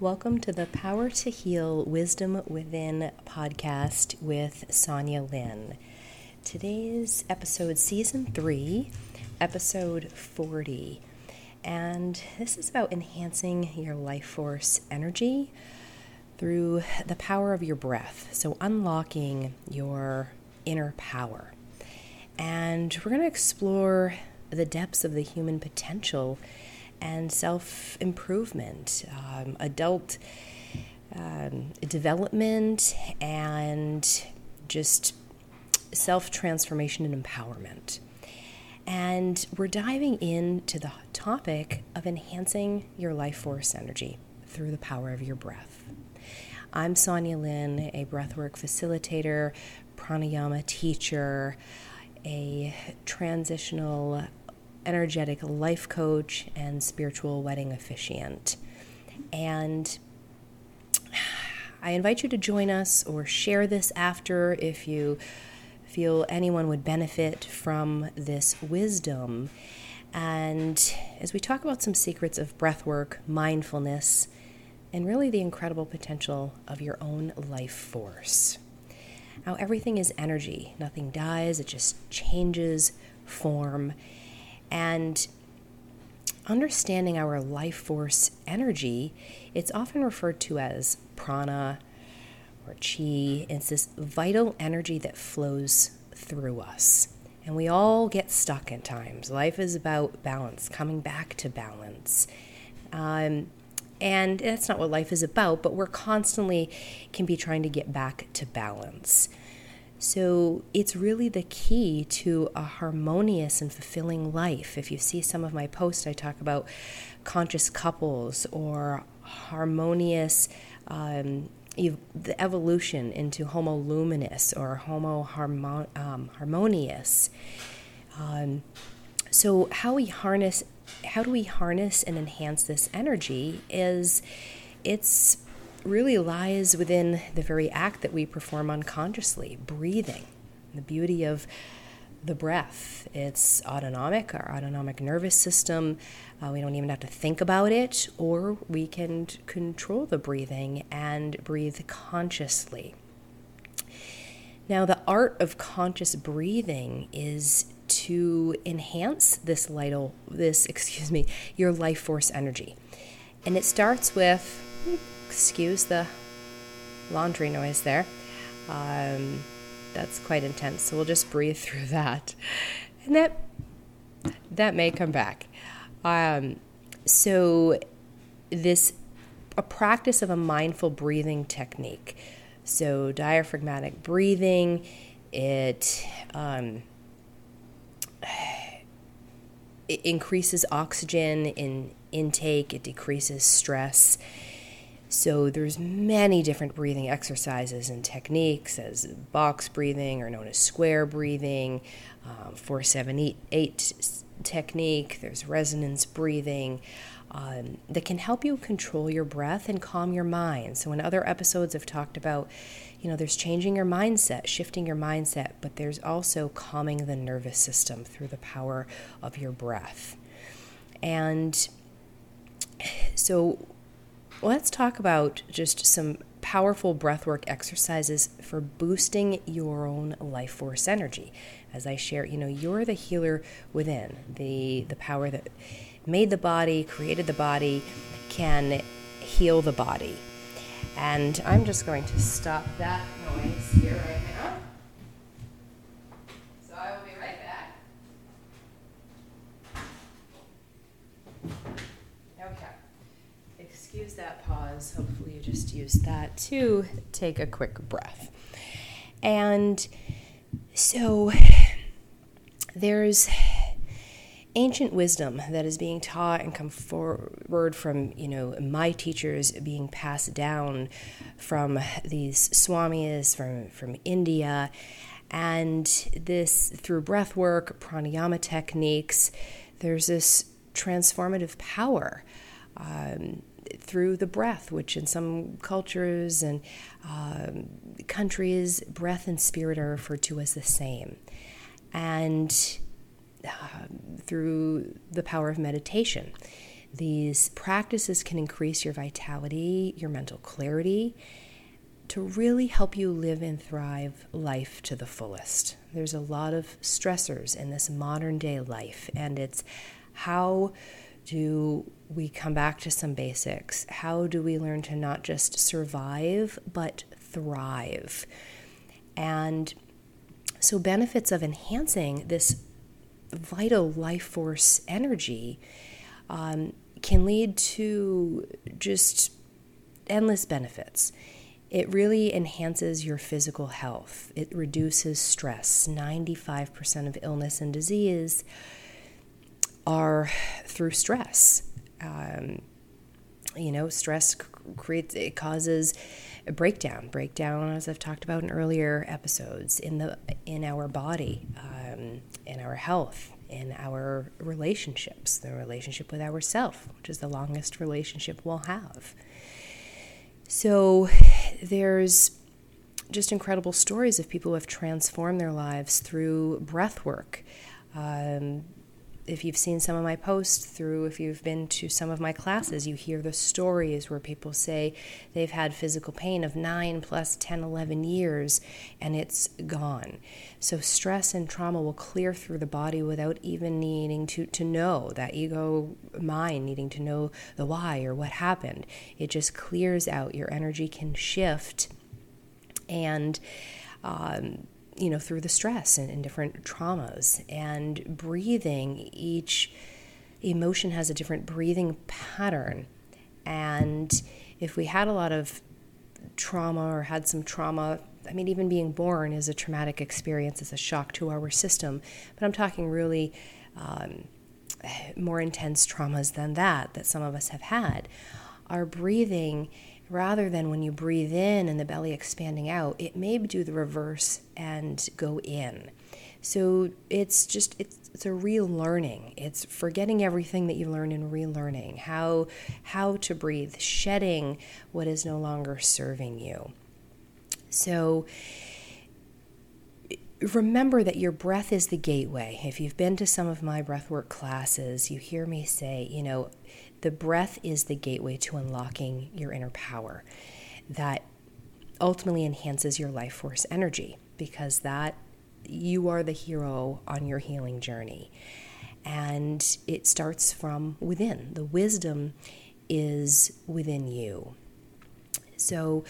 Welcome to the Power to Heal Wisdom Within podcast with Sonya Lyn. Today's episode, season three, episode 40. And this is about enhancing your life force energy through the power of your breath. So, unlocking your inner power. And we're going to explore the depths of the human potential and self improvement, um, adult um, development, and just self transformation and empowerment. And we're diving into the topic of enhancing your life force energy through the power of your breath. I'm Sonya Lyn, a breathwork facilitator, pranayama teacher, a transitional energetic life coach and spiritual wedding officiant. And I invite you to join us or share this after if you feel anyone would benefit from this wisdom. And as we talk about some secrets of breath work, mindfulness, and really the incredible potential of your own life force. Now, everything is energy, nothing dies, it just changes form. And understanding our life force energy, it's often referred to as prana or chi. It's this vital energy that flows through us. And we all get stuck at times. Life is about balance, coming back to balance. Um, and that's not what life is about, but we're constantly can be trying to get back to balance. So it's really the key to a harmonious and fulfilling life. If you see some of my posts, I talk about conscious couples or harmonious. Um, the evolution into Homo luminous or Homo harmo- um, harmonious. Um, so how we harness, how do we harness and enhance this energy? Is it's really lies within the very act that we perform unconsciously breathing. The beauty of the breath. It's autonomic, our autonomic nervous system. Uh, we don't even have to think about it, or we can control the breathing and breathe consciously. Now, the art of conscious breathing is to enhance this light, this excuse me, your life force energy, and it starts with excuse the laundry noise there. Um, that's quite intense. So we'll just breathe through that, and that that may come back. Um, so this a practice of a mindful breathing technique. So diaphragmatic breathing, it um, it increases oxygen in intake. It decreases stress. So there's many different breathing exercises and techniques as box breathing or known as square breathing, um, 478 technique, there's resonance breathing. Um, that can help you control your breath and calm your mind. So, in other episodes, I've talked about, you know, there's changing your mindset, shifting your mindset, but there's also calming the nervous system through the power of your breath. And so, let's talk about just some powerful breathwork exercises for boosting your own life force energy. As I share, you know, you're the healer within. The the power that made the body, created the body, can heal the body. And I'm just going to stop that noise here right now. So I will be right back. Okay excuse that pause. Hopefully, you just use that to take a quick breath. And so, there's ancient wisdom that is being taught and come forward from you know my teachers being passed down from these swamis from from India and this through breath work pranayama techniques there's this transformative power um, through the breath, which in some cultures and um, countries, breath and spirit are referred to as the same. And uh, through the power of meditation. These practices can increase your vitality, your mental clarity, to really help you live and thrive life to the fullest. There's a lot of stressors in this modern day life, and it's how do we come back to some basics? How do we learn to not just survive, but thrive? And so, benefits of enhancing this vital life force energy um, can lead to just endless benefits. It really enhances your physical health. It reduces stress. 95% of illness and disease are through stress. Um, you know, stress creates, it causes a breakdown. Breakdown, as I've talked about in earlier episodes, in the in our body, um, in our health, in our relationships, the relationship with ourself, which is the longest relationship we'll have. So there's just incredible stories of people who have transformed their lives through breath work. Um, if you've seen some of my posts through, if you've been to some of my classes, you hear the stories where people say they've had physical pain of 9 plus 10, 11 years and it's gone. So, stress and trauma will clear through the body without even needing to, to know that ego mind, needing to know the why or what happened. It just clears out. Your energy can shift and um, you know, through the stress and, and different traumas. And breathing, each emotion has a different breathing pattern. And if we had a lot of trauma or had some trauma, I mean, even being born is a traumatic experience, it's a shock to our system. But I'm talking really um, more intense traumas than that, that some of us have had. Our breathing rather than when you breathe in and the belly expanding out, it may do the reverse and go in. So it's just it's, it's a relearning. It's forgetting everything that you learned and relearning how how to breathe, shedding what is no longer serving you. So remember that your breath is the gateway. If you've been to some of my breathwork classes, you hear me say, you know, the breath is the gateway to unlocking your inner power that ultimately enhances your life force energy because that you are the hero on your healing journey. And it starts from within. The wisdom is within you. So,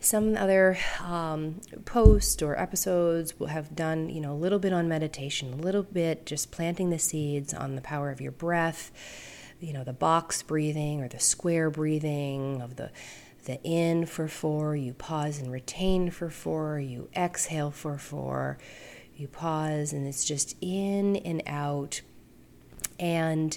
some other um, posts or episodes will have done, you know, a little bit on meditation, a little bit just planting the seeds on the power of your breath, you know, the box breathing or the square breathing of the the in for four, you pause and retain for four, you exhale for four, you pause, and it's just in and out, and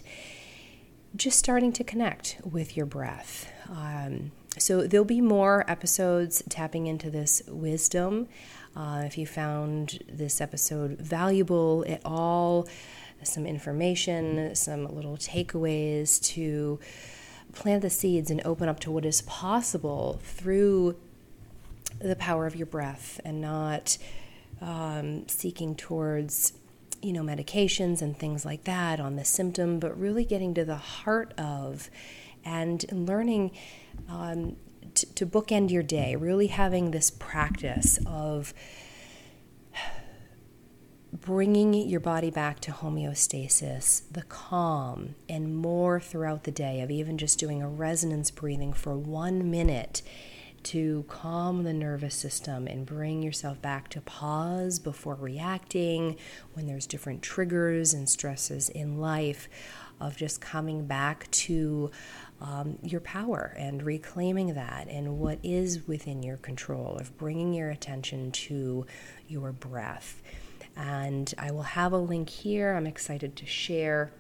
just starting to connect with your breath. Um, so, there'll be more episodes tapping into this wisdom. Uh, if you found this episode valuable at all, some information, some little takeaways to plant the seeds and open up to what is possible through the power of your breath and not um, seeking towards you know medications and things like that on the symptom but really getting to the heart of and learning um, to bookend your day really having this practice of bringing your body back to homeostasis, the calm, and more throughout the day of even just doing a resonance breathing for one minute to calm the nervous system and bring yourself back to pause before reacting when there's different triggers and stresses in life, of just coming back to um, your power and reclaiming that and what is within your control, of bringing your attention to your breath. And I will have a link here. I'm excited to share.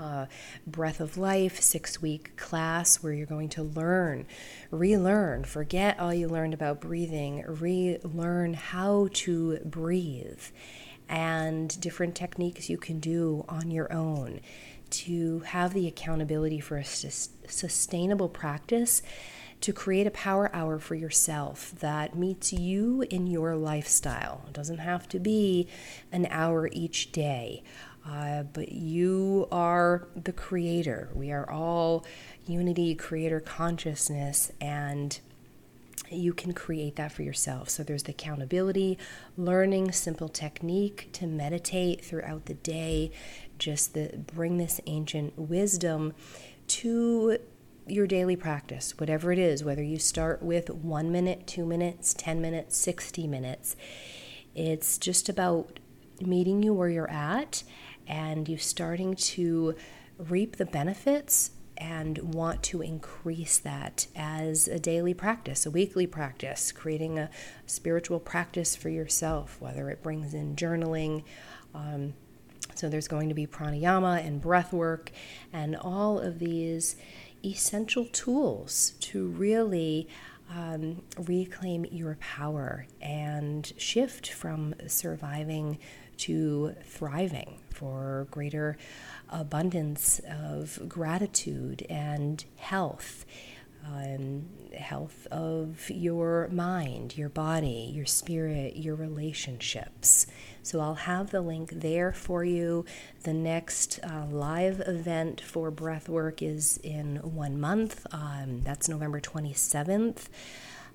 Uh, Breath of Life six week class where you're going to learn, relearn, forget all you learned about breathing, relearn how to breathe, and different techniques you can do on your own to have the accountability for a sustainable practice to create a power hour for yourself that meets you in your lifestyle. It doesn't have to be an hour each day. uh, but you are the creator. We are all unity, creator consciousness, and you can create that for yourself. So there's the accountability, learning simple technique to meditate throughout the day, just the bring this ancient wisdom to your daily practice, whatever it is, whether you start with one minute, two minutes, 10 minutes, 60 minutes. It's just about meeting you where you're at and you starting to reap the benefits and want to increase that as a daily practice, a weekly practice, creating a spiritual practice for yourself, whether it brings in journaling. Um, so there's going to be pranayama and breath work and all of these essential tools to really um, reclaim your power and shift from surviving to thriving for greater abundance of gratitude and health. Um, health of your mind, your body, your spirit, your relationships. So I'll have the link there for you. The next uh, live event for breathwork is in one month. Um, that's November 27th.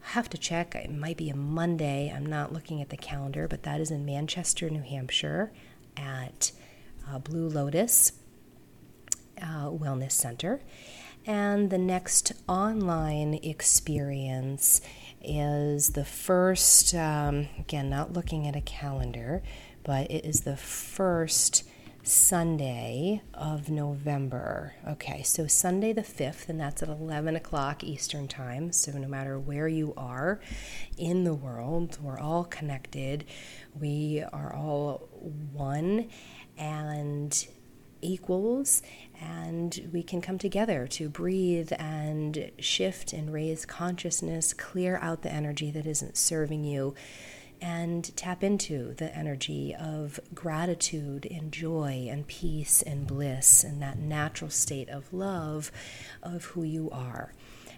I have to check. It might be a Monday. I'm not looking at the calendar, but that is in Manchester, New Hampshire at uh, Blue Lotus uh, Wellness Center. And the next online experience is the first, um, again, not looking at a calendar, but it is the first Sunday of November. Okay, so Sunday the 5th, and that's at 11 o'clock Eastern Time. So no matter where you are in the world, we're all connected. We are all one and equals and we can come together to breathe and shift and raise consciousness, clear out the energy that isn't serving you, and tap into the energy of gratitude and joy and peace and bliss and that natural state of love of who you are.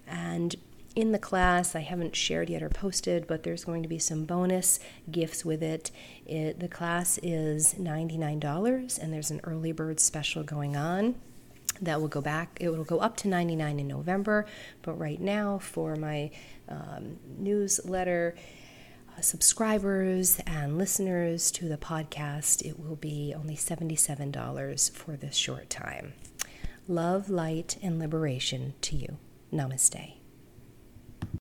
And in the class. I haven't shared yet or posted, but there's going to be some bonus gifts with it. it the class is $99 and there's an early bird special going on that will go back it will go up to $99 in november but right now for my um, newsletter uh, subscribers and listeners to the podcast it will be only $77 for this short time love light and liberation to you namaste